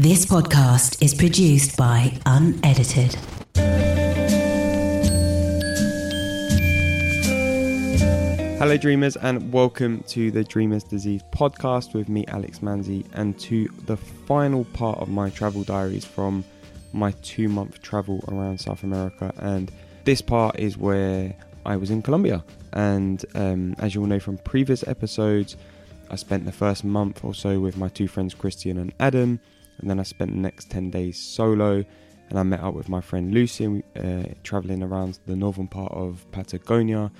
This podcast is produced by Unedited. Hello, dreamers, and welcome to the Dreamers Disease podcast with me, Alex Manzi, and to the final part of my travel diaries from my two month travel around South America. And this part is where I was in Colombia. And um, as you all know from previous episodes, I spent the first month or so with my two friends, Christian and Adam, and then I spent the next 10 days solo. And I met up with my friend Lucy, uh, traveling around the northern part of Patagonia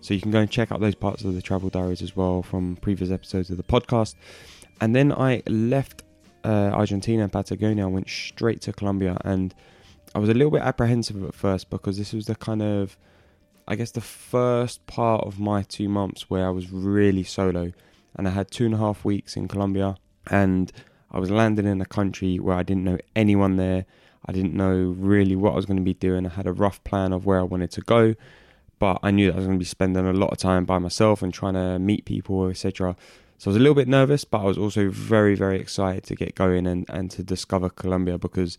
so you can go and check out those parts of the travel diaries as well from previous episodes of the podcast. And then I left uh, Argentina and Patagonia and went straight to Colombia. And I was a little bit apprehensive at first because this was the kind of, I guess, the first part of my two months where I was really solo. And I had two and a half weeks in Colombia. And I was landing in a country where I didn't know anyone there. I didn't know really what I was going to be doing. I had a rough plan of where I wanted to go but I knew that I was going to be spending a lot of time by myself and trying to meet people, etc. So I was a little bit nervous, but I was also very, very excited to get going and, and to discover Colombia because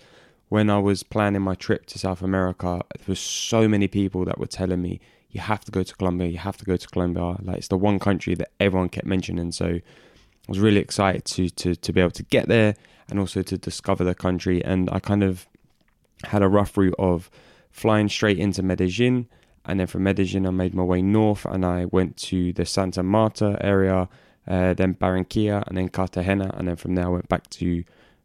when I was planning my trip to South America, there were so many people that were telling me, you have to go to Colombia, you have to go to Colombia. Like it's the one country that everyone kept mentioning. So Was really excited to, to, to be able to get there and also to discover the country. And I kind of had a rough route of flying straight into Medellin. And then from Medellin, I made my way north and I went to the Santa Marta area, uh, then Barranquilla, and then Cartagena, and then from there I went back to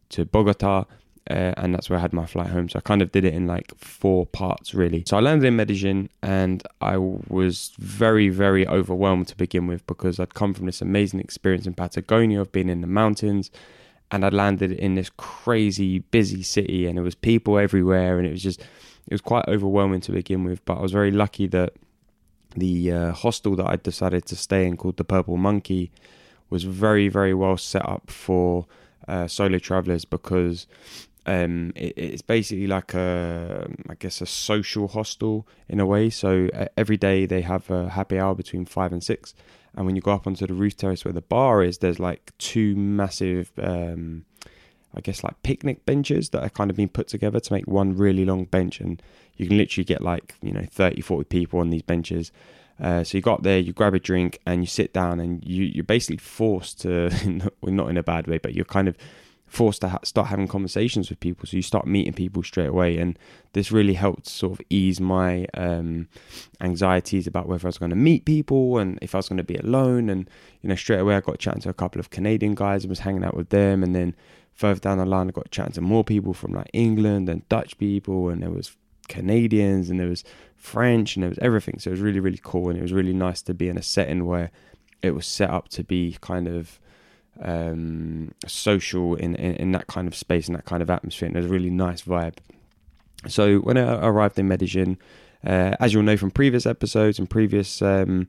to Bogota, uh, and that's where I had my flight home. So I kind of did it in like four parts, really. So I landed in Medellin, and I was very, very overwhelmed to begin with because I'd come from this amazing experience in Patagonia of being in the mountains, and I landed in this crazy busy city, and there was people everywhere, and it was just it was quite overwhelming to begin with, but I was very lucky that the uh, hostel that I decided to stay in, called the Purple Monkey, was very, very well set up for uh, solo travelers because um, it, it's basically like a, I guess, a social hostel in a way. So uh, every day they have a happy hour between five and six, and when you go up onto the roof terrace where the bar is, there's like two massive. Um, I guess like picnic benches that are kind of being put together to make one really long bench and you can literally get like you know 30 40 people on these benches uh, so you got there you grab a drink and you sit down and you, you're basically forced to not in a bad way but you're kind of forced to ha- start having conversations with people so you start meeting people straight away and this really helped sort of ease my um, anxieties about whether I was going to meet people and if I was going to be alone and you know straight away I got chatting to a couple of Canadian guys and was hanging out with them and then further down the line, I got chatting to more people from like England and Dutch people, and there was Canadians and there was French and there was everything. So it was really, really cool, and it was really nice to be in a setting where it was set up to be kind of um, social in, in, in that kind of space and that kind of atmosphere. And was a really nice vibe. So when I arrived in Medellin, uh, as you'll know from previous episodes and previous um,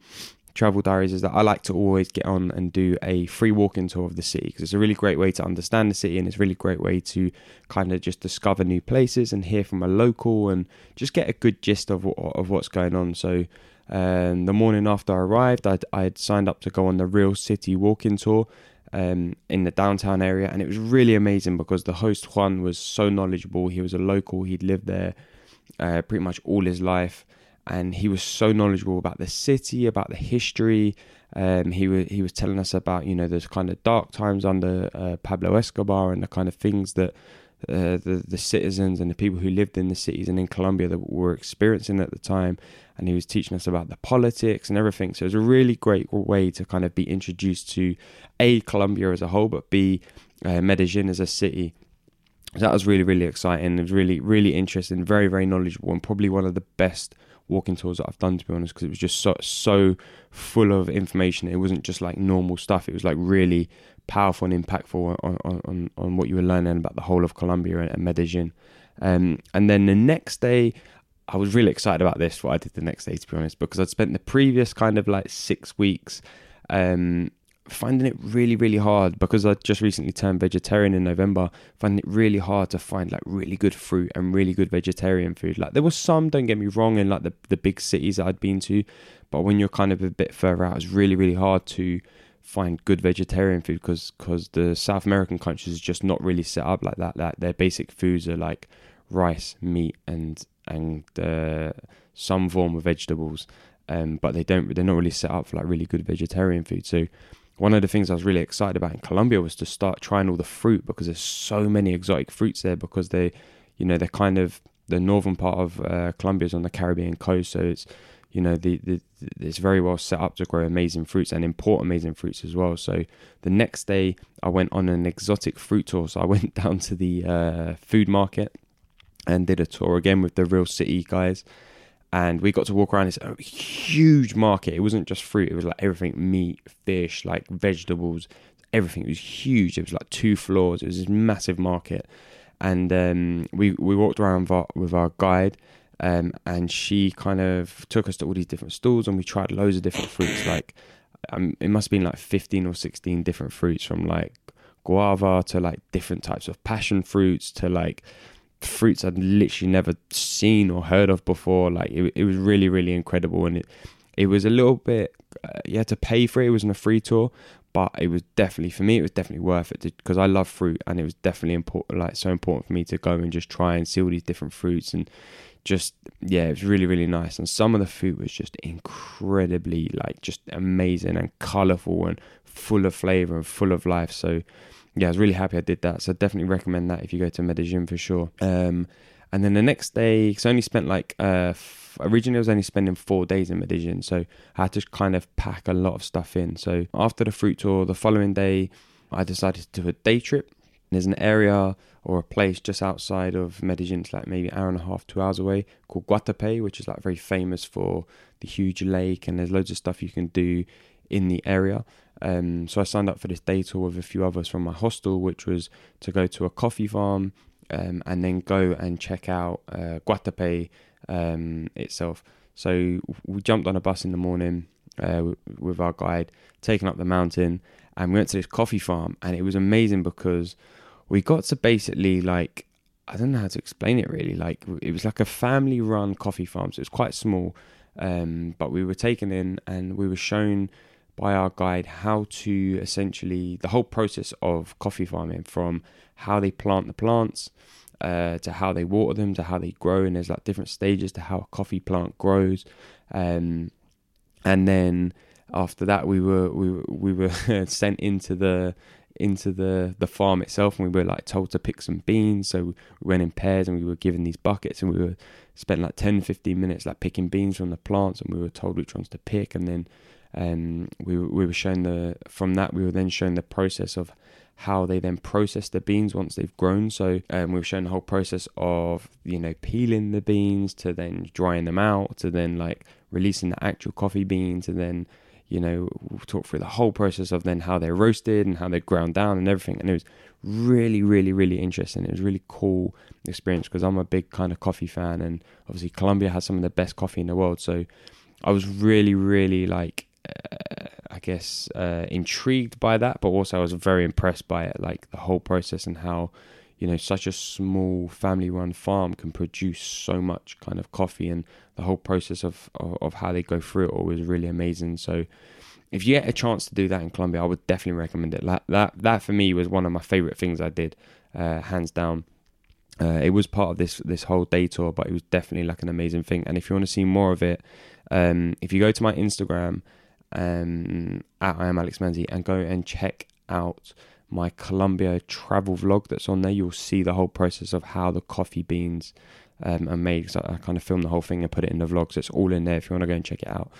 travel diaries is that I like to always get on and do a free walking tour of the city because it's a really great way to understand the city and it's a really great way to kind of just discover new places and hear from a local and just get a good gist of of what's going on. So um, the morning after I arrived, I'd, I'd signed up to go on the Real City walking tour. Um, in the downtown area, and it was really amazing because the host Juan was so knowledgeable. He was a local; he'd lived there uh, pretty much all his life, and he was so knowledgeable about the city, about the history. Um, he was he was telling us about you know those kind of dark times under uh, Pablo Escobar and the kind of things that uh, the the citizens and the people who lived in the cities and in Colombia that were experiencing at the time. And he was teaching us about the politics and everything. So it was a really great way to kind of be introduced to a Colombia as a whole, but b uh, Medellin as a city. That was really really exciting. It was really really interesting, very very knowledgeable, and probably one of the best walking tours that I've done to be honest because it was just so so full of information. It wasn't just like normal stuff. It was like really powerful and impactful on on, on what you were learning about the whole of Colombia and, and Medellin. Um, and then the next day, I was really excited about this. What I did the next day, to be honest, because I'd spent the previous kind of like six weeks um, finding it really, really hard because I just recently turned vegetarian in November. Finding it really hard to find like really good fruit and really good vegetarian food. Like there was some, don't get me wrong, in like the the big cities that I'd been to, but when you're kind of a bit further out, it's really, really hard to find good vegetarian food because because the South American countries just not really set up like that. That their basic foods are like rice, meat, and and uh, some form of vegetables, um, but they don't they're not really set up for like really good vegetarian food. So one of the things I was really excited about in Colombia was to start trying all the fruit because there's so many exotic fruits there because they, you know, they're kind of the northern part of uh, Colombia is on the Caribbean coast, so it's you know the, the it's very well set up to grow amazing fruits and import amazing fruits as well. So the next day i went on an exotic fruit tour. So i went down to the uh, food market and did a tour again with the real city guys. And we got to walk around this huge market. It wasn't just fruit. It was like everything meat fish like vegetables everything. It was huge. It was like two floors. It was this massive market. And um, we we walked around with our, with our guide um, and she kind of took us to all these different stalls and we tried loads of different fruits. Like, um, it must have been like 15 or 16 different fruits from like guava to like different types of passion fruits to like fruits I'd literally never seen or heard of before. Like, it, it was really, really incredible. And it, it was a little bit, uh, you had to pay for it. It wasn't a free tour, but it was definitely for me it was definitely worth it because I love fruit and it was definitely important like so important for me to go and just try and see all these different fruits and just yeah, it was really really nice, and some of the food was just incredibly like just amazing and colourful and full of flavour and full of life. So yeah, I was really happy I did that. So definitely recommend that if you go to Medellin for sure. Um, and then the next day, because I only spent like uh, originally I was only spending four days in Medellin, so I had to kind of pack a lot of stuff in. So after the fruit tour, the following day, I decided to do a day trip. There's an area or a place just outside of Medellin, it's like maybe an hour and a half, two hours away, called Guatapé, which is like very famous for the huge lake, and there's loads of stuff you can do in the area. Um, so I signed up for this day tour with a few others from my hostel, which was to go to a coffee farm um, and then go and check out uh, Guatapé um, itself. So we jumped on a bus in the morning uh, with our guide, taking up the mountain, and we went to this coffee farm, and it was amazing because we got to basically like I don't know how to explain it really. Like it was like a family run coffee farm, so it was quite small. Um, but we were taken in and we were shown by our guide how to essentially the whole process of coffee farming from how they plant the plants uh, to how they water them to how they grow and there's like different stages to how a coffee plant grows um, and then after that we were we, we were sent into the into the the farm itself and we were like told to pick some beans. So we went in pairs and we were given these buckets and we were spent like 10 15 minutes like picking beans from the plants and we were told which ones to pick. And then um, we, we were shown the from that we were then shown the process of how they then process the beans once they've grown. So um, we were shown the whole process of you know peeling the beans to then drying them out to then like releasing the actual coffee beans and then you know, talk through the whole process of then how they're roasted and how they're ground down and everything. And it was really, really, really interesting. It was really cool experience because I'm a big kind of coffee fan, and obviously Colombia has some of the best coffee in the world. So I was really, really like, uh, I guess, uh, intrigued by that, but also I was very impressed by it, like the whole process and how you know such a small family run farm can produce so much kind of coffee and the whole process of, of, of how they go through it all is really amazing. So if you get a chance to do that in Colombia I would definitely recommend it. That that, that for me was one of my favorite things I did uh, hands down. Uh, it was part of this this whole day tour but it was definitely like an amazing thing. And if you want to see more of it um, if you go to my Instagram um, at I am Alex Manzi and go and check out my Colombia travel vlog that's on there, you'll see the whole process of how the coffee beans um, are made. So I kind of filmed the whole thing and put it in the vlog, so it's all in there if you want to go and check it out.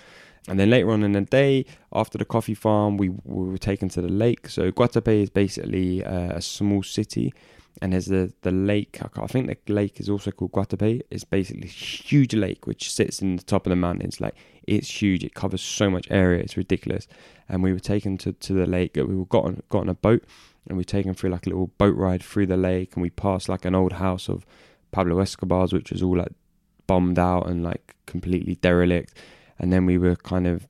And then later on in the day, after the coffee farm, we, we were taken to the lake. So Guatapé is basically uh, a small city, and there's the the lake. I think the lake is also called Guatapé. It's basically a huge lake which sits in the top of the mountains. Like it's huge. It covers so much area. It's ridiculous. And we were taken to, to the lake. We were got on, got on a boat, and we were taken through like a little boat ride through the lake, and we passed like an old house of Pablo Escobar's, which was all like bombed out and like completely derelict. And then we were kind of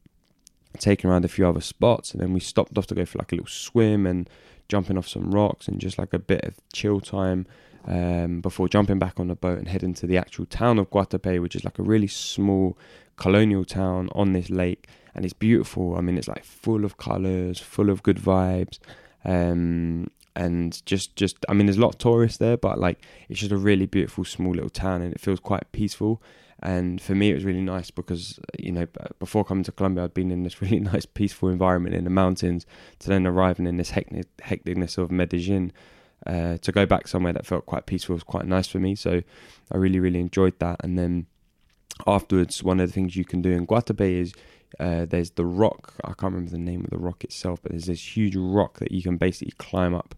taken around a few other spots, and then we stopped off to go for like a little swim and jumping off some rocks and just like a bit of chill time um, before jumping back on the boat and heading to the actual town of Guatapé, which is like a really small colonial town on this lake, and it's beautiful. I mean, it's like full of colors, full of good vibes. Um, and just just I mean there's a lot of tourists there but like it's just a really beautiful small little town and it feels quite peaceful. And for me it was really nice because you know before coming to Colombia I'd been in this really nice peaceful environment in the mountains to then arriving in this hectic, hecticness of Medellin uh, to go back somewhere that felt quite peaceful was quite nice for me. So I really really enjoyed that. And then afterwards one of the things you can do in Guatapé is uh, there's the rock. I can't remember the name of the rock itself but there's this huge rock that you can basically climb up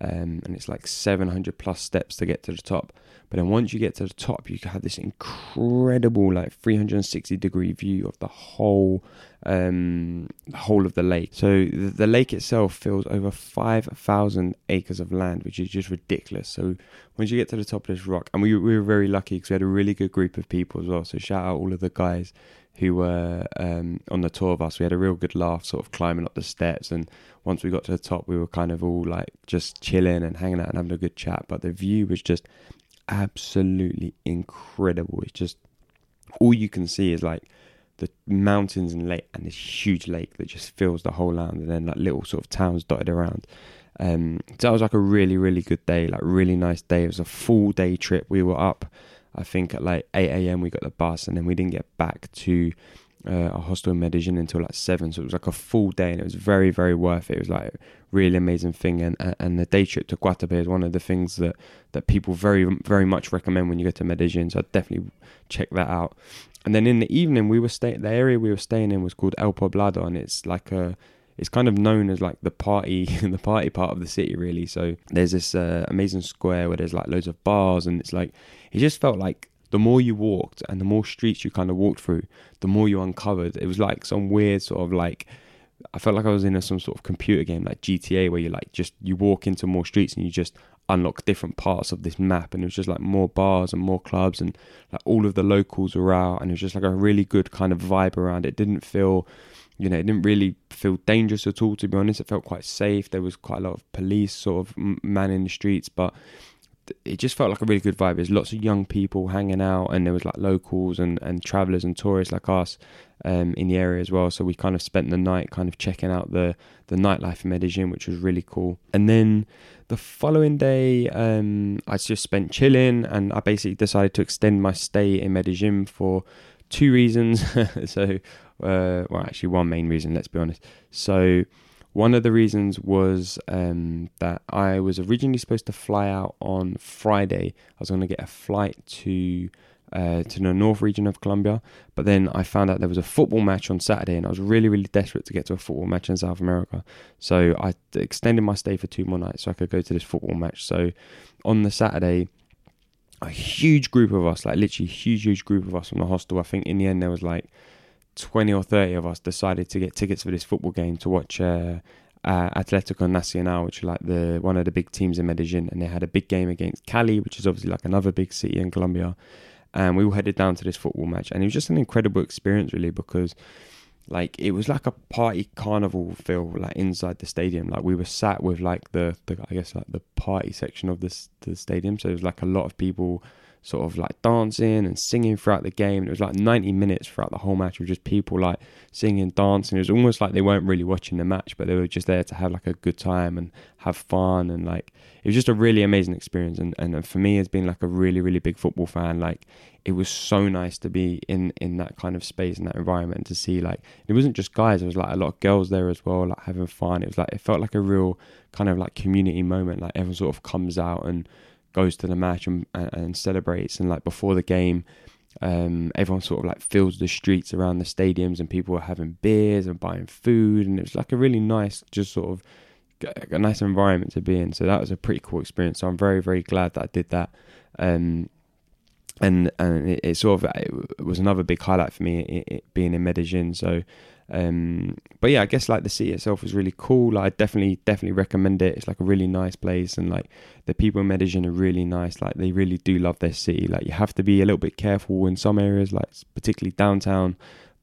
um, and it's like 700 plus steps to get to the top. But then once you get to the top, you have this incredible like 360 degree view of the whole um, whole of the lake. So the, the lake itself fills over 5,000 acres of land, which is just ridiculous. So once you get to the top of this rock, and we, we were very lucky because we had a really good group of people as well. So shout out all of the guys who were um, on the tour of us. We had a real good laugh, sort of climbing up the steps. And once we got to the top, we were kind of all like just chilling and hanging out and having a good chat. But the view was just absolutely incredible. It's just all you can see is like the mountains and lake and this huge lake that just fills the whole land, and then like little sort of towns dotted around. Um, so that was like a really, really good day, like really nice day. It was a full day trip. We were up I think at like 8 a.m. we got the bus and then we didn't get back to uh, a hostel in Medellin until like 7. So it was like a full day and it was very, very worth it. It was like a really amazing thing. And, and the day trip to Guatapé is one of the things that, that people very, very much recommend when you go to Medellin. So I'd definitely check that out. And then in the evening, we were staying, the area we were staying in was called El Poblado and it's like a, it's kind of known as like the party the party part of the city really so there's this uh, amazing square where there's like loads of bars and it's like it just felt like the more you walked and the more streets you kind of walked through the more you uncovered it was like some weird sort of like I felt like I was in a, some sort of computer game like GTA where you like just you walk into more streets and you just unlock different parts of this map and it was just like more bars and more clubs and like all of the locals were out and it was just like a really good kind of vibe around it didn't feel you know, it didn't really feel dangerous at all, to be honest. It felt quite safe. There was quite a lot of police sort of man in the streets, but it just felt like a really good vibe. There's lots of young people hanging out, and there was like locals and, and travelers and tourists like us um, in the area as well. So we kind of spent the night kind of checking out the the nightlife in Medellin, which was really cool. And then the following day, um, I just spent chilling, and I basically decided to extend my stay in Medellin for two reasons. so uh, well, actually, one main reason, let's be honest. So, one of the reasons was um, that I was originally supposed to fly out on Friday. I was going to get a flight to uh, to the north region of Colombia, but then I found out there was a football match on Saturday, and I was really, really desperate to get to a football match in South America. So I extended my stay for two more nights so I could go to this football match. So on the Saturday, a huge group of us, like literally huge, huge group of us from the hostel. I think in the end there was like 20 or 30 of us decided to get tickets for this football game to watch uh, uh, Atletico Nacional, which is like the one of the big teams in Medellin, and they had a big game against Cali, which is obviously like another big city in Colombia. And we all headed down to this football match, and it was just an incredible experience, really, because like it was like a party carnival feel like inside the stadium like we were sat with like the, the i guess like the party section of this the stadium so it was like a lot of people sort of like dancing and singing throughout the game. It was like 90 minutes throughout the whole match with just people like singing, dancing. It was almost like they weren't really watching the match, but they were just there to have like a good time and have fun. And like, it was just a really amazing experience. And, and for me, as being like a really, really big football fan, like, it was so nice to be in, in that kind of space and that environment and to see like, it wasn't just guys, there was like a lot of girls there as well, like having fun. It was like, it felt like a real kind of like community moment. Like, everyone sort of comes out and, goes to the match and, and celebrates. And like before the game, um, everyone sort of like fills the streets around the stadiums and people are having beers and buying food. And it was like a really nice, just sort of a nice environment to be in. So that was a pretty cool experience. So I'm very, very glad that I did that. Um, and and it, it, sort of it was another big highlight for me it, it being in Medellin. So um, but yeah, I guess like the city itself was really cool. Like, I definitely, definitely recommend it. It's like a really nice place, and like the people in Medellin are really nice. Like they really do love their city. Like you have to be a little bit careful in some areas, like particularly downtown.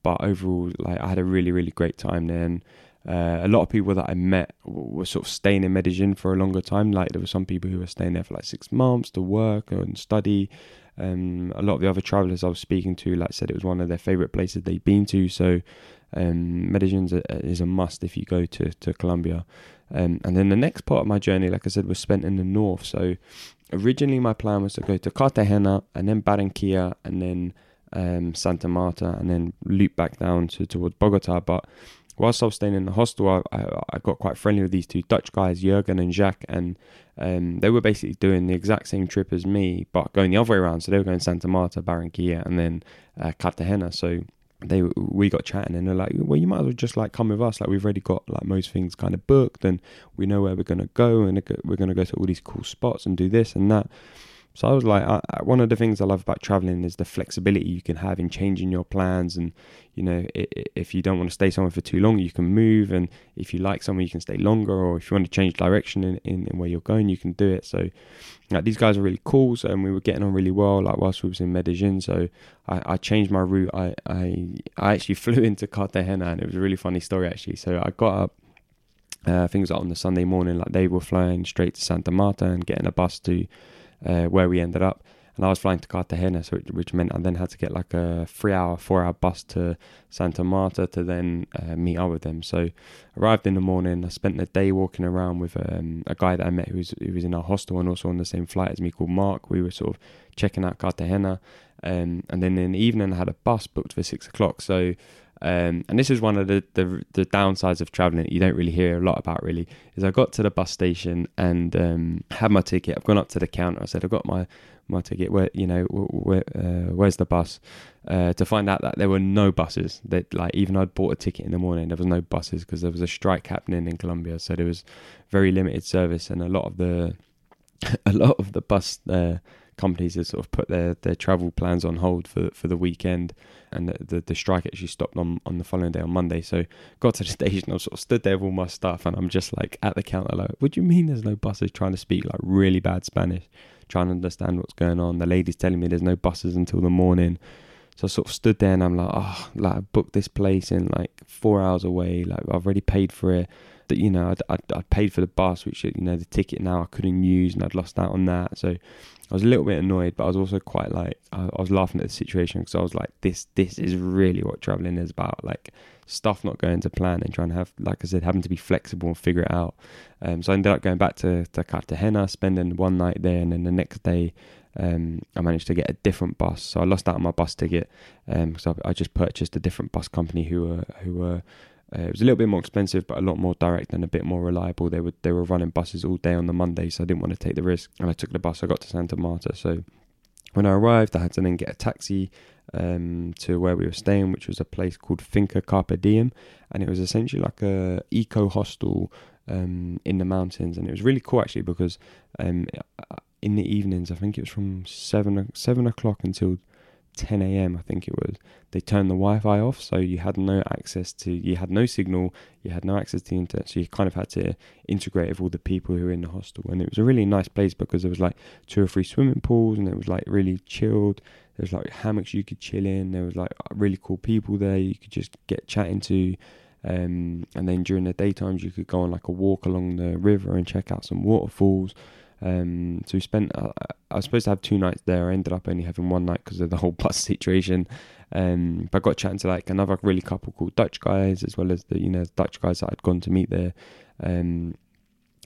But overall, like I had a really, really great time there. And uh, a lot of people that I met were sort of staying in Medellin for a longer time. Like there were some people who were staying there for like six months to work and study. Um, a lot of the other travelers I was speaking to, like said, it was one of their favorite places they'd been to. So um, Medellin is a must if you go to to Colombia. Um, and then the next part of my journey, like I said, was spent in the north. So originally my plan was to go to Cartagena and then Barranquilla and then um, Santa Marta and then loop back down to towards Bogota. But whilst I was staying in the hostel, I, I, I got quite friendly with these two Dutch guys, Jurgen and Jacques, and um, they were basically doing the exact same trip as me, but going the other way around. So they were going Santa Marta, Barranquilla, and then uh, Cartagena. So they we got chatting and they're like, well, you might as well just like come with us. Like we've already got like most things kind of booked, and we know where we're gonna go, and we're gonna go to all these cool spots and do this and that. So I was like, I, one of the things I love about traveling is the flexibility you can have in changing your plans. And, you know, if you don't want to stay somewhere for too long, you can move. And if you like somewhere, you can stay longer. Or if you want to change direction in, in, in where you're going, you can do it. So, like, these guys are really cool. So, and we were getting on really well, like, whilst we was in Medellin. So, I, I changed my route. I, I, I actually flew into Cartagena, and it was a really funny story, actually. So, I got up. Uh, things like on the Sunday morning, like they were flying straight to Santa Marta and getting a bus to uh, where we ended up. And I was flying to Cartagena, so which, meant I then had to get like a three-hour, four-hour bus to Santa Marta to then uh, meet up with them. So arrived in the morning. I spent the day walking around with um, a guy that I met who was who was in our hostel and also on the same flight as me called Mark. We were sort of checking out Cartagena, um, and then in the evening I had a bus booked for six o'clock. So um, and this is one of the, the, the downsides of traveling that you don't really hear a lot about. Really, is I got to the bus station and um, had my ticket. I've gone up to the counter. I said I've got my my ticket. Where you know where, uh, where's the bus? Uh, to find out that there were no buses. That like even I'd bought a ticket in the morning, there was no buses because there was a strike happening in Colombia. So there was very limited service, and a lot of the a lot of the bus. Uh, companies have sort of put their, their travel plans on hold for for the weekend, and the, the, the strike actually stopped on on the following day on Monday. So got to the station, I sort of stood there with all my stuff, and I'm just like at the counter, like, "What do you mean there's no buses?" Trying to speak like really bad Spanish, trying to understand what's going on. The lady's telling me there's no buses until the morning. So I sort of stood there and I'm like, oh, like I booked this place in like four hours away. Like I've already paid for it that you know I'd, I'd, paid for the bus, which you know the ticket now I couldn't use, and I'd lost out on that. So I was a little bit annoyed, but I was also quite like I, I was laughing at the situation because I was like, this this is really what traveling is about, like stuff not going to plan and trying to have, like I said, having to be flexible and figure it out. Um, so I ended up going back to to Cartagena, spending one night there, and then the next day. Um, I managed to get a different bus, so I lost out on my bus ticket because um, I, I, just purchased a different bus company who were who were uh, it was a little bit more expensive, but a lot more direct and a bit more reliable. They were they were running buses all day on the Monday, so I didn't want to take the risk. And I took the bus. I got to Santa Marta. So when I arrived, I had to then get a taxi um, to where we were staying, which was a place called Finca Carpe Diem, and it was essentially like a eco hostel um, in the mountains, and it was really cool actually because um, in the evenings, I think it was from seven seven o'clock until 10 a.m. I think it was. They turned the Wi-Fi off, so you had no access to, you had no signal, you had no access to the internet, so you kind of had to integrate with all the people who were in the hostel. And it was a really nice place because there was like two or three swimming pools, and it was like really chilled. There was like hammocks you could chill in. There was like really cool people there you could just get chatting to. Um, and then during the daytimes you could go on like a walk along the river and check out some waterfalls. Um, so we spent. Uh, I was supposed to have two nights there. I ended up only having one night because of the whole bus situation. Um, but I got chatting to like another really couple called Dutch guys, as well as the you know Dutch guys that I'd gone to meet there, um,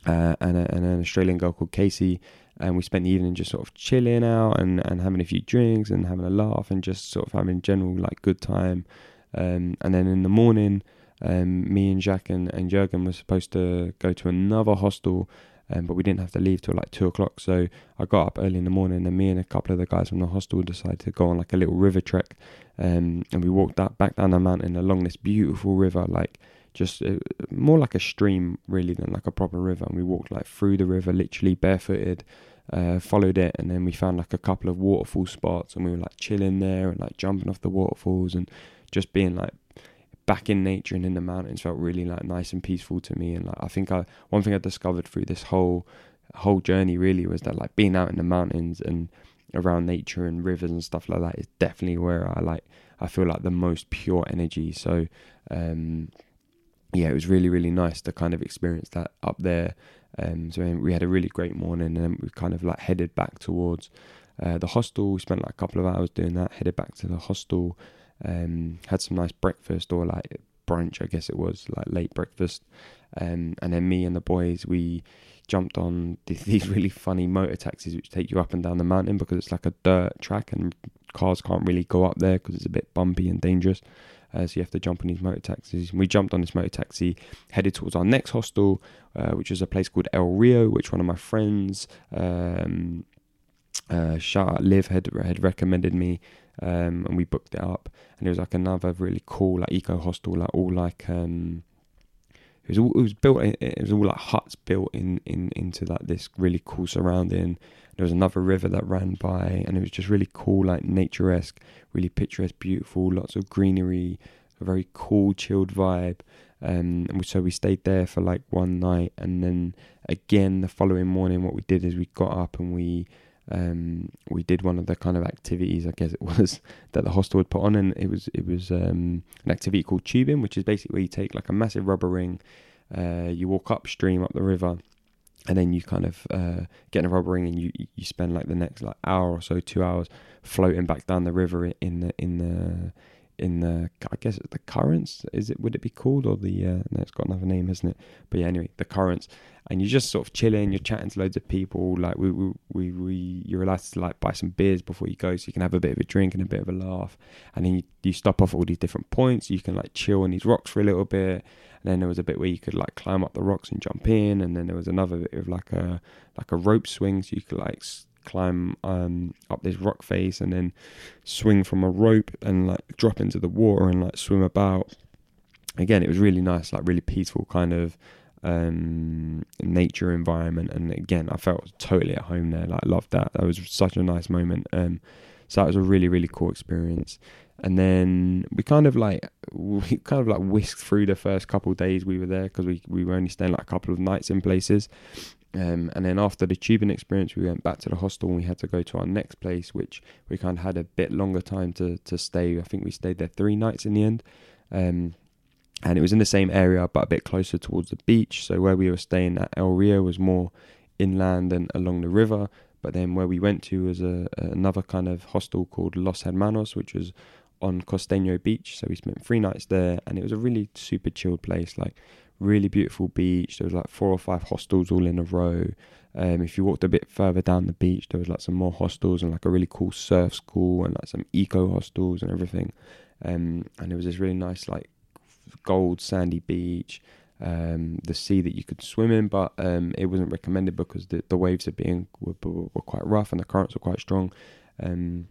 uh, and, a, and an Australian girl called Casey. And we spent the evening just sort of chilling out and, and having a few drinks and having a laugh and just sort of having general like good time. Um, and then in the morning, um, me and Jack and, and Jurgen were supposed to go to another hostel um, but we didn't have to leave till like two o'clock. So I got up early in the morning, and me and a couple of the guys from the hostel decided to go on like a little river trek, um, and we walked that back down the mountain along this beautiful river, like just uh, more like a stream really than like a proper river. And we walked like through the river, literally barefooted. Uh, followed it and then we found like a couple of waterfall spots and we were like chilling there and like jumping off the waterfalls and just being like back in nature and in the mountains felt really like nice and peaceful to me. And like I think I one thing I discovered through this whole whole journey really was that like being out in the mountains and around nature and rivers and stuff like that is definitely where I like I feel like the most pure energy. So um yeah, it was really really nice to kind of experience that up there. Um, so we had a really great morning, and we kind of like headed back towards uh, the hostel. We spent like a couple of hours doing that. Headed back to the hostel, um, had some nice breakfast or like brunch, I guess it was like late breakfast. Um, and then me and the boys, we jumped on these really funny motor taxis which take you up and down the mountain because it's like a dirt track and cars can't really go up there because it's a bit bumpy and dangerous. Uh, so you have to jump on these motor taxis. And we jumped on this motor taxi, headed towards our next hostel, uh, which is a place called El Rio, which one of my friends, um, uh, shout out Liv, had had recommended me, um, and we booked it up. And it was like another really cool like eco hostel, like all like um, it was all, it was built. It was all like huts built in in into like this really cool surrounding. There was another river that ran by, and it was just really cool, like naturesque, really picturesque, beautiful, lots of greenery, a very cool, chilled vibe. Um, and so we stayed there for like one night, and then again the following morning, what we did is we got up and we um, we did one of the kind of activities, I guess it was, that the hostel had put on, and it was it was um, an activity called tubing, which is basically where you take like a massive rubber ring, uh, you walk upstream up the river, and then you kind of uh, get in a rubber ring, and you you spend like the next like hour or so, two hours, floating back down the river in the in the in the I guess it's the currents is it would it be called or the uh, no it's got another name isn't it? But yeah anyway the currents. And you're just sort of chilling you're chatting to loads of people like we we we, we you're allowed to like buy some beers before you go so you can have a bit of a drink and a bit of a laugh. And then you, you stop off at all these different points you can like chill on these rocks for a little bit. And then there was a bit where you could like climb up the rocks and jump in. And then there was another bit of like a like a rope swing so you could like climb um, up this rock face and then swing from a rope and like drop into the water and like swim about. Again, it was really nice, like really peaceful kind of um, nature environment. And again, I felt totally at home there. Like, loved that. That was such a nice moment. Um, so that was a really, really cool experience. And then we kind of like we kind of like whisked through the first couple of days we were there because we we were only staying like a couple of nights in places. Um, and then after the tubing experience, we went back to the hostel and we had to go to our next place, which we kind of had a bit longer time to, to stay. I think we stayed there three nights in the end. Um, and it was in the same area, but a bit closer towards the beach. So where we were staying at El Rio was more inland and along the river. But then where we went to was a, another kind of hostel called Los Hermanos, which was on Costeño Beach. So we spent three nights there, and it was a really super chilled place. Like really beautiful beach. There was like four or five hostels all in a row. Um, if you walked a bit further down the beach, there was like some more hostels and like a really cool surf school and like some eco hostels and everything. Um, and it was this really nice like gold sandy beach. Um, the sea that you could swim in, but um, it wasn't recommended because the, the waves are being were, were, quite rough and the currents were quite strong. Um,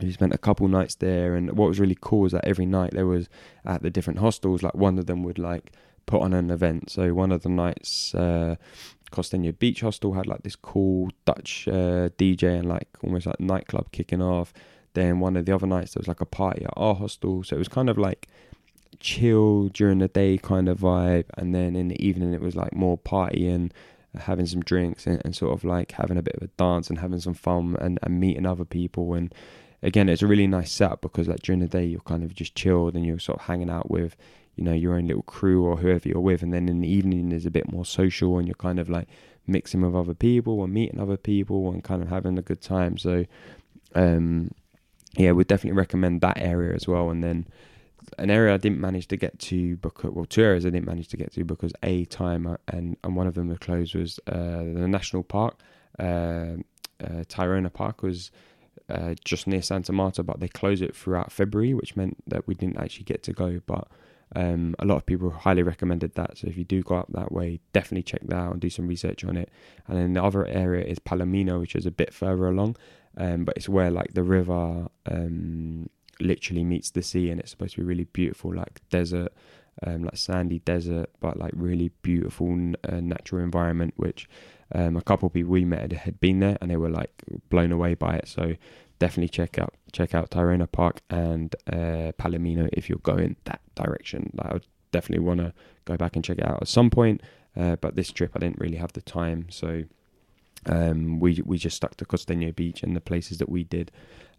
we spent a couple nights there, and what was really cool was that every night there was at the different hostels, like one of them would like put on an event. So one of the nights, uh, Costeño Beach Hostel had like this cool Dutch uh, DJ and like almost like nightclub kicking off. Then one of the other nights there was like a party at our hostel, so it was kind of like chill during the day kind of vibe, and then in the evening it was like more partying, having some drinks and, and sort of like having a bit of a dance and having some fun and, and meeting other people and again it's a really nice setup because like during the day you're kind of just chilled and you're sort of hanging out with you know your own little crew or whoever you're with and then in the evening there's a bit more social and you're kind of like mixing with other people and meeting other people and kind of having a good time. So um yeah would definitely recommend that area as well. And then an area I didn't manage to get to because well two areas I didn't manage to get to because a time uh, and and one of them was closed was uh, the national park. Uh, uh, Tayrona Park was uh, just near Santa Marta but they closed it throughout February which meant that we didn't actually get to go. But um, a lot of people highly recommended that. So if you do go up that way, definitely check that out and do some research on it. And then the other area is Palomino, which is a bit further along, um, but it's where like the river um, literally meets the sea, and it's supposed to be really beautiful, like desert, um, like sandy desert, but like really beautiful uh, natural environment. Which um, a couple of people we met had been there, and they were like blown away by it. So definitely check out check out Tayrona Park and uh, Palomino if you're going that direction. I would definitely want to go back and check it out at some point. Uh, but this trip I didn't really have the time, so um, we we just stuck to Costeño Beach and the places that we did.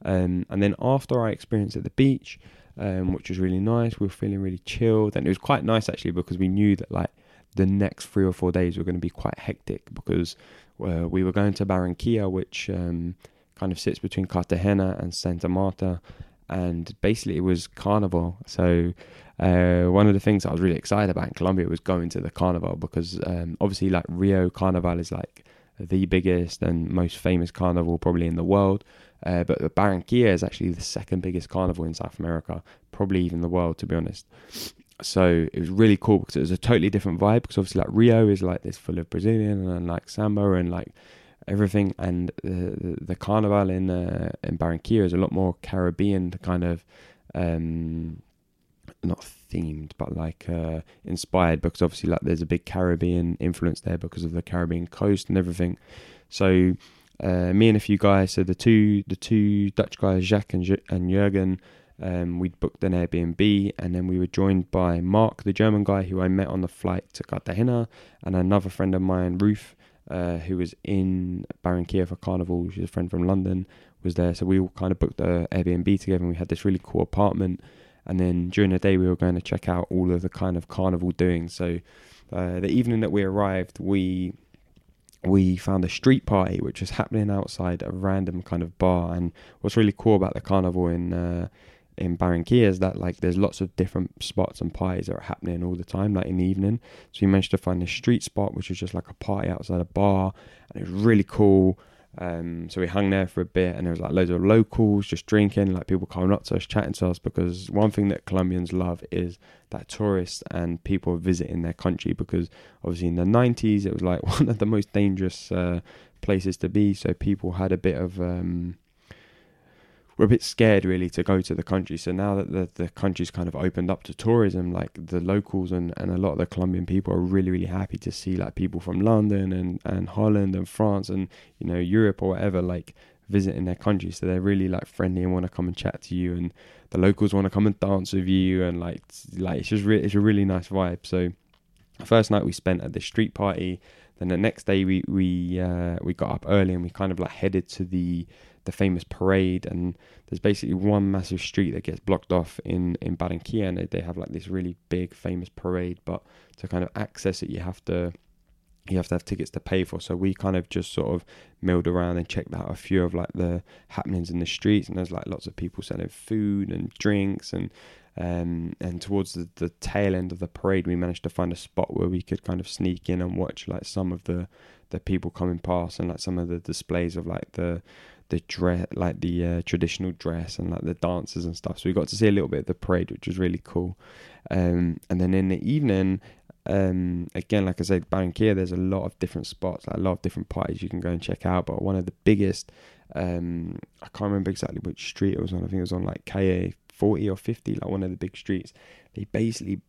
Um, and then after I experienced at the beach, um, which was really nice. We were feeling really chilled, and it was quite nice actually because we knew that like the next three or four days were going to be quite hectic because uh, we were going to Barranquilla, which um, kind of sits between Cartagena and Santa Marta, and basically it was carnival. So uh, one of the things I was really excited about in Colombia was going to the carnival because um, obviously like Rio Carnival is like the biggest and most famous carnival probably in the world. Uh, but the Barranquilla is actually the second biggest carnival in South America, probably even the world, to be honest. So it was really cool because it was a totally different vibe. Because obviously, like Rio is like this full of Brazilian and like samba and like everything, and the the, carnival in uh, in Barranquilla is a lot more Caribbean kind of um, not themed, but like uh, inspired because obviously like there's a big Caribbean influence there because of the Caribbean coast and everything. So uh, me and a few guys, so the two the two Dutch guys, Jacques and and Jurgen, um, we booked an Airbnb, and then we were joined by Mark, the German guy who I met on the flight to Cartagena, and another friend of mine, Ruth, uh, who was in Barranquilla for Carnival. She's a friend from London, was there. So we all kind of booked the Airbnb together, and we had this really cool apartment. And then during the day, we were going to check out all of the kind of carnival doings. So uh, the evening that we arrived, we we found a street party which was happening outside a random kind of bar. And what's really cool about the carnival in uh, in Barranquilla is that like there's lots of different spots and parties that are happening all the time, like in the evening. So we managed to find a street spot which was just like a party outside a bar, and it was really cool. Um, so we hung there for a bit, and there was like loads of locals just drinking, like people coming up to us, chatting to us. Because one thing that Colombians love is that tourists and people visiting their country. Because obviously in the '90s, it was like one of the most dangerous uh, places to be. So people had a bit of um, were a bit scared really to go to the country. So now that the, the country's kind of opened up to tourism, like the locals and, and a lot of the Colombian people are really, really happy to see like people from London and, and Holland and France and, you know, Europe or whatever, like visiting their country. So they're really like friendly and want to come and chat to you and the locals want to come and dance with you and like, like it's just re- it's a really nice vibe. So first night we spent at the street party. Then the next day we, we, uh, we got up early and we kind of like headed to the, the famous parade and there's basically one massive street that gets blocked off in in Barranquilla and they, have like this really big famous parade but to kind of access it you have to you have to have tickets to pay for. So we kind of just sort of milled around and checked out a few of like the happenings in the streets and there's like lots of people selling food and drinks and um, and towards the, the tail end of the parade we managed to find a spot where we could kind of sneak in and watch like some of the the people coming past and like some of the displays of like the the dress, like the uh, traditional dress and like the dances and stuff. So we got to see a little bit of the parade, which was really cool. Um, and then in the evening, um, again, like I said, Barranquilla, there's a lot of different spots, like a lot of different parties you can go and check out. But one of the biggest, um, I can't remember exactly which street it was on. I think it was on like KA 40 or 50, like one of the big streets. They basically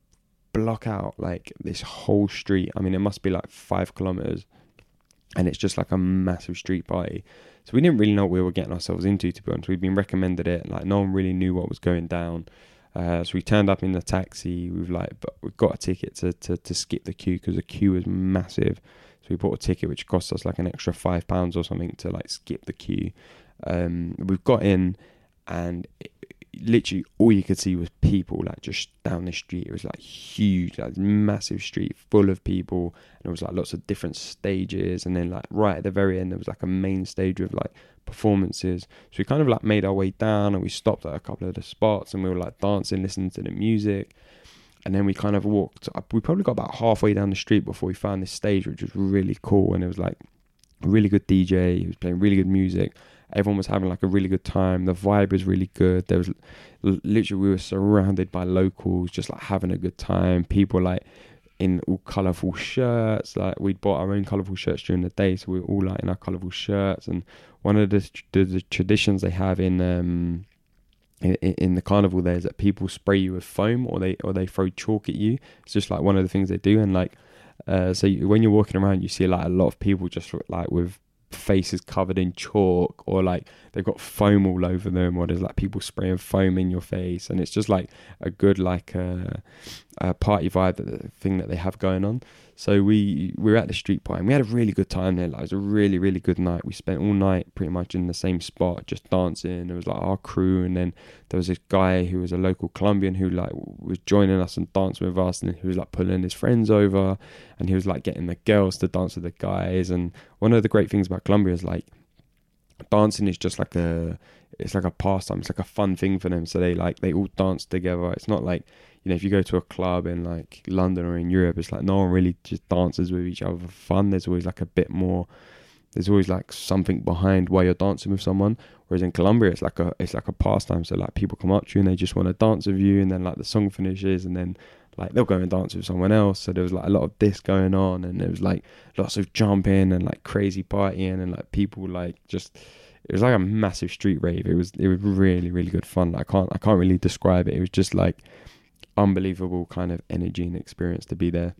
block out like this whole street. I mean, it must be like five kilometers, and it's just like a massive street party. So we didn't really know what we were getting ourselves into, to be honest. We'd been recommended it, like no one really knew what was going down. Uh, so we turned up in the taxi. We've like, but we got a ticket to to, to skip the queue because the queue was massive. So we bought a ticket which cost us like an extra five pounds or something to like skip the queue. Um, we've got in, and literally all you could see was people like just down the street. It was like huge, like massive street full of people, and it was like lots of different stages. And then like right at the very end, there was like a main stage with like performances. So we kind of like made our way down, and we stopped at a couple of the spots, and we were like dancing, listening to the music. And then we kind of walked. We probably got about halfway down the street before we found this stage, which was really cool, and it was like a really good DJ. He was playing really good music Everyone was having like a really good time. The vibe was really good. There was literally we were surrounded by locals, just like having a good time. People like in all colourful shirts. Like we'd bought our own colourful shirts during the day, so we were all like in our colourful shirts. And one of the the, the traditions they have in um in, in, the carnival there is that people spray you with foam or they or they throw chalk at you. It's just like one of the things they do. And like uh, so you, when you're walking around, you see like a lot of people just like with faces covered in chalk or like they've got foam all over them or there's like people spraying foam in your face and it's just like a good like uh, uh, party vibe, the thing that they have going on. So we we were at the street party and we had a really good time there. Like it was a really really good night. We spent all night pretty much in the same spot, just dancing. It was like our crew, and then there was this guy who was a local Colombian who like was joining us and dancing with us, and he was like pulling his friends over, and he was like getting the girls to dance with the guys. And one of the great things about Colombia is like dancing is just like a it's like a pastime. It's like a fun thing for them. So they like they all dance together. It's not like you know, if you go to a club in like London or in Europe, it's like no one really just dances with each other for fun. There's always like a bit more. There's always like something behind why you're dancing with someone. Whereas in Colombia, it's like a it's like a pastime. So like people come up to you and they just want to dance with you, and then like the song finishes, and then like they'll go and dance with someone else. So there was like a lot of this going on, and there was like lots of jumping and like crazy partying, and like people like just it was like a massive street rave. It was it was really really good fun. I can't I can't really describe it. It was just like unbelievable kind of energy and experience to be there.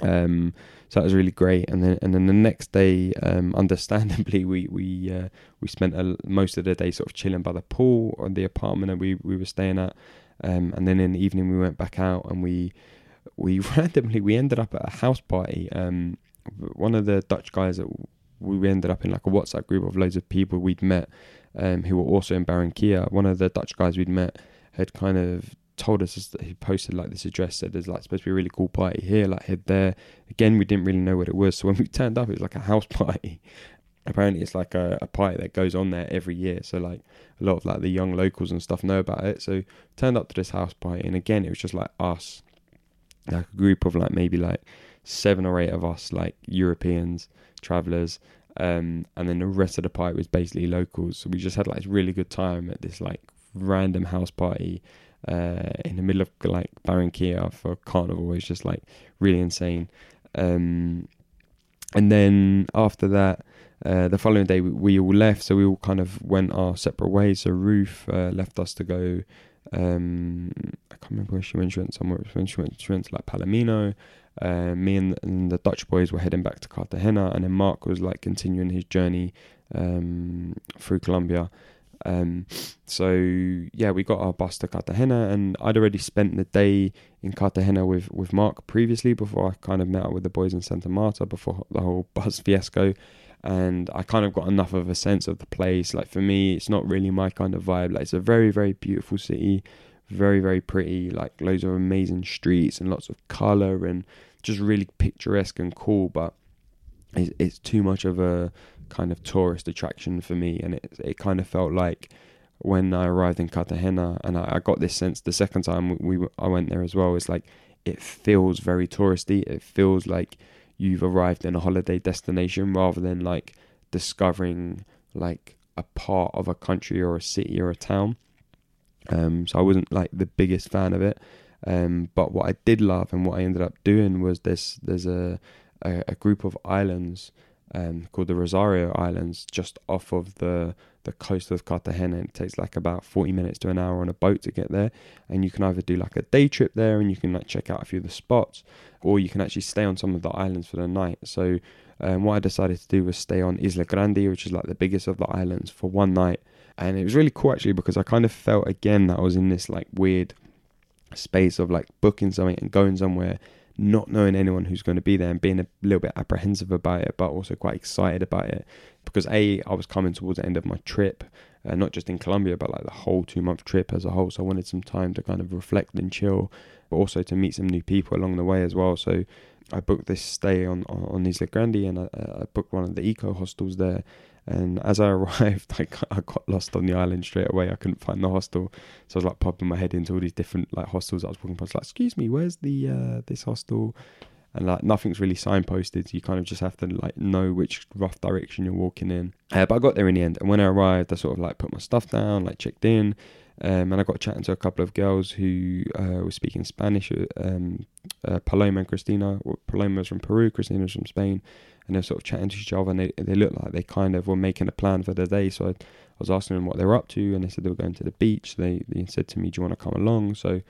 Um, so that was really great. And then and then the next day, um, understandably, we we uh, we spent a, most of the day sort of chilling by the pool or the apartment that we we were staying at. Um, and then in the evening we went back out and we we randomly we ended up at a house party. Um, one of the Dutch guys that we ended up in like a WhatsApp group of loads of people we'd met um, who were also in Barranquilla. One of the Dutch guys we'd met had kind of told us that he posted like this address said there's like supposed to be a really cool party here, like head there. Again, we didn't really know what it was, so when we turned up, it was like a house party. Apparently, it's like a, a party that goes on there every year. So like a lot of like the young locals and stuff know about it. So turned up to this house party, and again, it was just like us, like a group of like maybe like seven or eight of us, like Europeans, travelers. Um, and then the rest of the party was basically locals. So we just had like this really good time at this like random house party uh, in the middle of like Barranquilla for carnival It was just like really insane. Um, and then after that, uh, the following day we, we, all left, so we all kind of went our separate ways. So Ruth uh, left us to go. Um, I can't remember where she went. She went somewhere. She went, she went to like Palomino. Uh, me and, and, the Dutch boys were heading back to Cartagena, and then Mark was like continuing his journey um, through Colombia. Um, so yeah, we got our bus to Cartagena, and I'd already spent the day in Cartagena with with Mark previously before I kind of met up with the boys in Santa Marta before the whole bus fiasco. And I kind of got enough of a sense of the place. Like for me, it's not really my kind of vibe. Like it's a very, very beautiful city, very, very pretty. Like loads of amazing streets and lots of color and just really picturesque and cool. But it's, it's too much of a kind of tourist attraction for me, and it it kind of felt like when I arrived in Cartagena, and I, I got this sense the second time we, we I went there as well. It's like it feels very touristy. It feels like you've arrived in a holiday destination rather than like discovering like a part of a country or a city or a town. Um, so I wasn't like the biggest fan of it. Um, but what I did love and what I ended up doing was this. There's a a, a group of islands um, called the Rosario Islands, just off of the the coast of Cartagena. It takes like about 40 minutes to an hour on a boat to get there. And you can either do like a day trip there and you can like check out a few of the spots, or you can actually stay on some of the islands for the night. So, um, what I decided to do was stay on Isla Grande, which is like the biggest of the islands, for one night. And it was really cool actually because I kind of felt again that I was in this like weird space of like booking something and going somewhere not knowing anyone who's going to be there and being a little bit apprehensive about it, but also quite excited about it because a I was coming towards the end of my trip, uh, not just in Colombia, but like the whole two month trip as a whole. So I wanted some time to kind of reflect and chill, but also to meet some new people along the way as well. So I booked this stay on on Isla Grande and I, I booked one of the eco hostels there and as I arrived, I got, I got lost on the island straight away. I couldn't find the hostel, so I was like popping my head into all these different like hostels I was walking past. Like, excuse me, where's the uh, this hostel? And like nothing's really signposted, you kind of just have to like know which rough direction you're walking in. Uh, but I got there in the end, and when I arrived, I sort of like put my stuff down, like checked in, um, and I got chatting to a couple of girls who uh, were speaking Spanish. Um, uh, Paloma and Cristina. Paloma was from Peru, Christina was from Spain and they're sort of chatting to each other and they, they looked like they kind of were making a plan for the day. So I, I was asking them what they were up to and they said they were going to the beach. They, they said to me, do you want to come along? So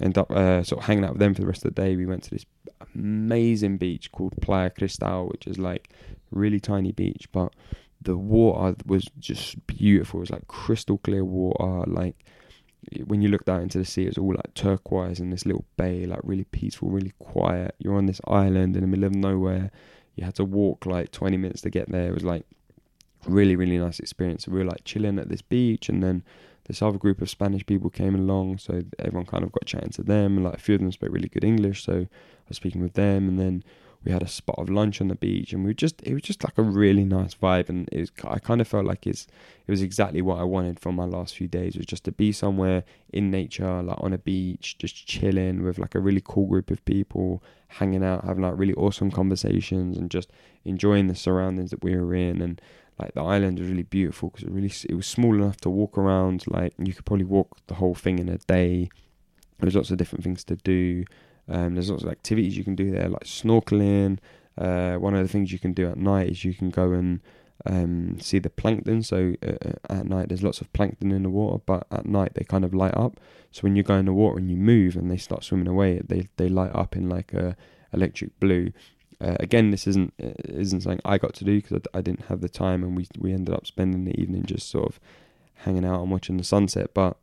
I ended up uh, sort of hanging out with them for the rest of the day. We went to this amazing beach called Playa Cristal, which is like really tiny beach, but the water was just beautiful. It was like crystal clear water, like when you looked out into the sea, it was all like turquoise in this little bay, like really peaceful, really quiet. You're on this island in the middle of nowhere. You had to walk like 20 minutes to get there. It was like really, really nice experience. We were like chilling at this beach, and then this other group of Spanish people came along, so everyone kind of got chatting to them, and like a few of them spoke really good English, so I was speaking with them, and then we had a spot of lunch on the beach and we just it was just like a really nice vibe and it was I kind of felt like it's it was exactly what I wanted from my last few days was just to be somewhere in nature like on a beach just chilling with like a really cool group of people hanging out having like really awesome conversations and just enjoying the surroundings that we were in. And like the island was really beautiful because it really it was small enough to walk around like you could probably walk the whole thing in a day. There was lots of different things to do um, there's lots of activities you can do there, like snorkeling. Uh, one of the things you can do at night is you can go and um, see the plankton. So uh, uh, at night, there's lots of plankton in the water, but at night they kind of light up. So when you go in the water and you move and they start swimming away, they they light up in like a electric blue. Uh, again, this isn't uh, isn't something I got to do because I, I, didn't have the time, and we we ended up spending the evening just sort of hanging out and watching the sunset. But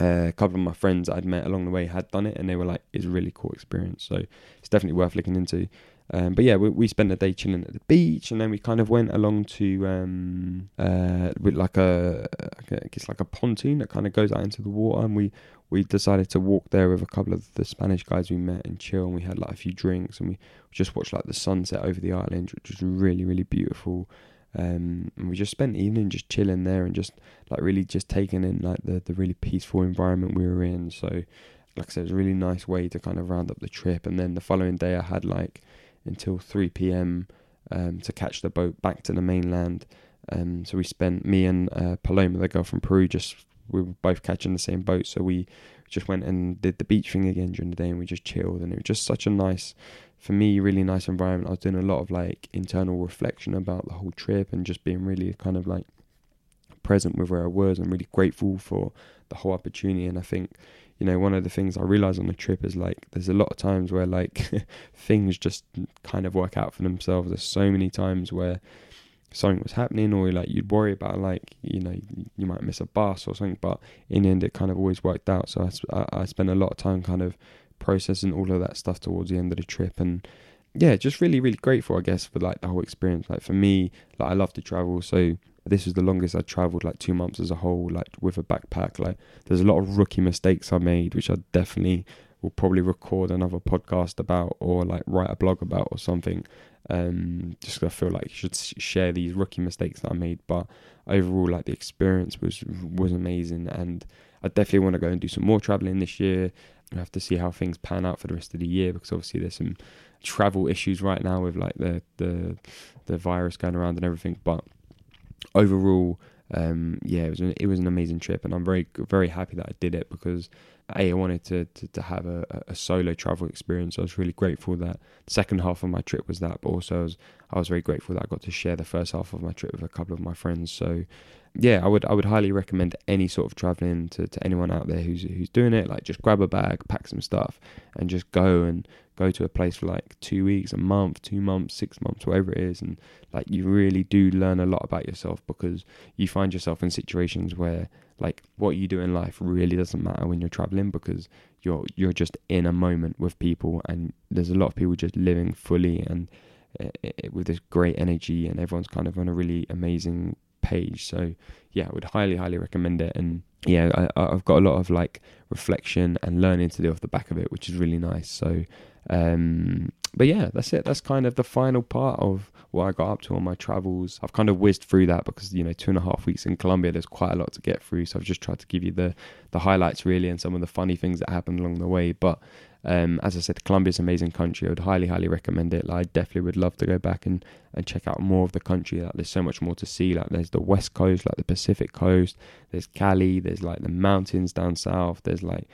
uh, a couple of my friends I'd met along the way had done it, and they were like, "It's a really cool experience." So it's definitely worth looking into. Um, but yeah, we, we spent a day chilling at the beach, and then we kind of went along to um, uh, with like a, I guess like a pontoon that kind of goes out into the water, and we we decided to walk there with a couple of the Spanish guys we met and chill, and we had like a few drinks, and we just watched like the sunset over the island, which was really really beautiful. Um, and we just spent the evening just chilling there and just like really just taking in like the, the really peaceful environment we were in. So, like I said, it was a really nice way to kind of round up the trip. And then the following day, I had like until 3 p.m. Um, to catch the boat back to the mainland. Um, so we spent me and uh, Paloma, the girl from Peru, just we were both catching the same boat. So we just went and did the beach thing again during the day, and we just chilled. And it was just such a nice for me, really nice environment. I was doing a lot of like internal reflection about the whole trip and just being really kind of like present with where I was and really grateful for the whole opportunity. And I think, you know, one of the things I realized on the trip is like there's a lot of times where like things just kind of work out for themselves. There's so many times where something was happening or like you'd worry about like you know you might miss a bus or something but in the end it kind of always worked out so I, I spent a lot of time kind of processing all of that stuff towards the end of the trip. And yeah just really really grateful i guess for like the whole experience. Like for me like i love to travel. So this was the longest i traveled like two months as a whole like with a backpack. Like there's a lot of rookie mistakes i made which i definitely will probably record another podcast about or like write a blog about or something um just i feel like you should share these rookie mistakes that i made. But overall like the experience was was amazing. And i definitely want to go and do some more traveling this year we have to see how things pan out for the rest of the year because obviously there's some travel issues right now with like the the the virus going around and everything. But overall, um, yeah, it was an, it was an amazing trip, and I'm very very happy that I did it because a I wanted to to, to have a, a solo travel experience. I was really grateful that the second half of my trip was that, but also I was I was very grateful that I got to share the first half of my trip with a couple of my friends. So yeah, I would I would highly recommend any sort of traveling to, to anyone out there who's who's doing it. Like just grab a bag, pack some stuff, and just go and go to a place for like two weeks, a month, two months, six months, whatever it is, and like you really do learn a lot about yourself because you find yourself in situations where like what you do in life really doesn't matter when you're traveling because you're you're just in a moment with people, and there's a lot of people just living fully and uh, with this great energy, and everyone's kind of on a really amazing page. So yeah, I would highly, highly recommend it. And yeah, I, have got a lot of like reflection and learning to do off the back of it, which is really nice. So, um, but yeah, that's it. That's kind of the final part of what I got up to on my travels. I've kind of whizzed through that because you know two and a half weeks in Colombia, there's quite a lot to get through. So I've just tried to give you the the highlights really and some of the funny things that happened along the way. But um, as I said, Colombia's an amazing country. I would highly, highly recommend it. Like, I definitely would love to go back and, and check out more of the country. Like, there's so much more to see. Like, there's the west coast, like the Pacific coast. There's Cali. There's like the mountains down south. There's like,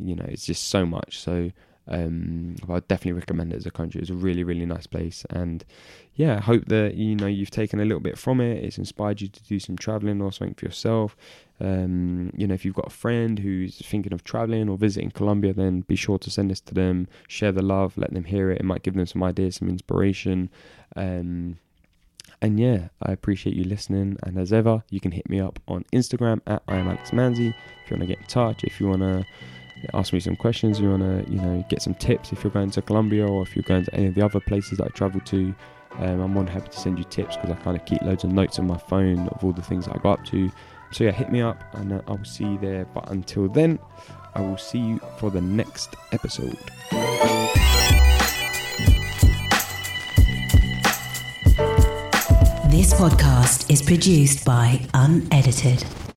you know, it's just so much. So um, I would definitely recommend it as a country. It's a really, really nice place, and yeah, I hope that you know you've taken a little bit from it. It's inspired you to do some traveling or something for yourself. Um, you know, if you've got a friend who's thinking of traveling or visiting Colombia, then be sure to send this to them. Share the love, let them hear it. It might give them some ideas, some inspiration. Um, And yeah, I appreciate you listening. And as ever, you can hit me up on Instagram at I am Alex Manzi if you want to get in touch. If you want to ask me some questions, you want to you know get some tips if you're going to Colombia or if you're going to any of the other places that I travel to. Um, I'm more than happy to send you tips because I kind of keep loads of notes on my phone of all the things that I go up to. So yeah, hit me up and uh, I will see you there. But until then, I will see you for the next episode. This podcast is produced by Unedited.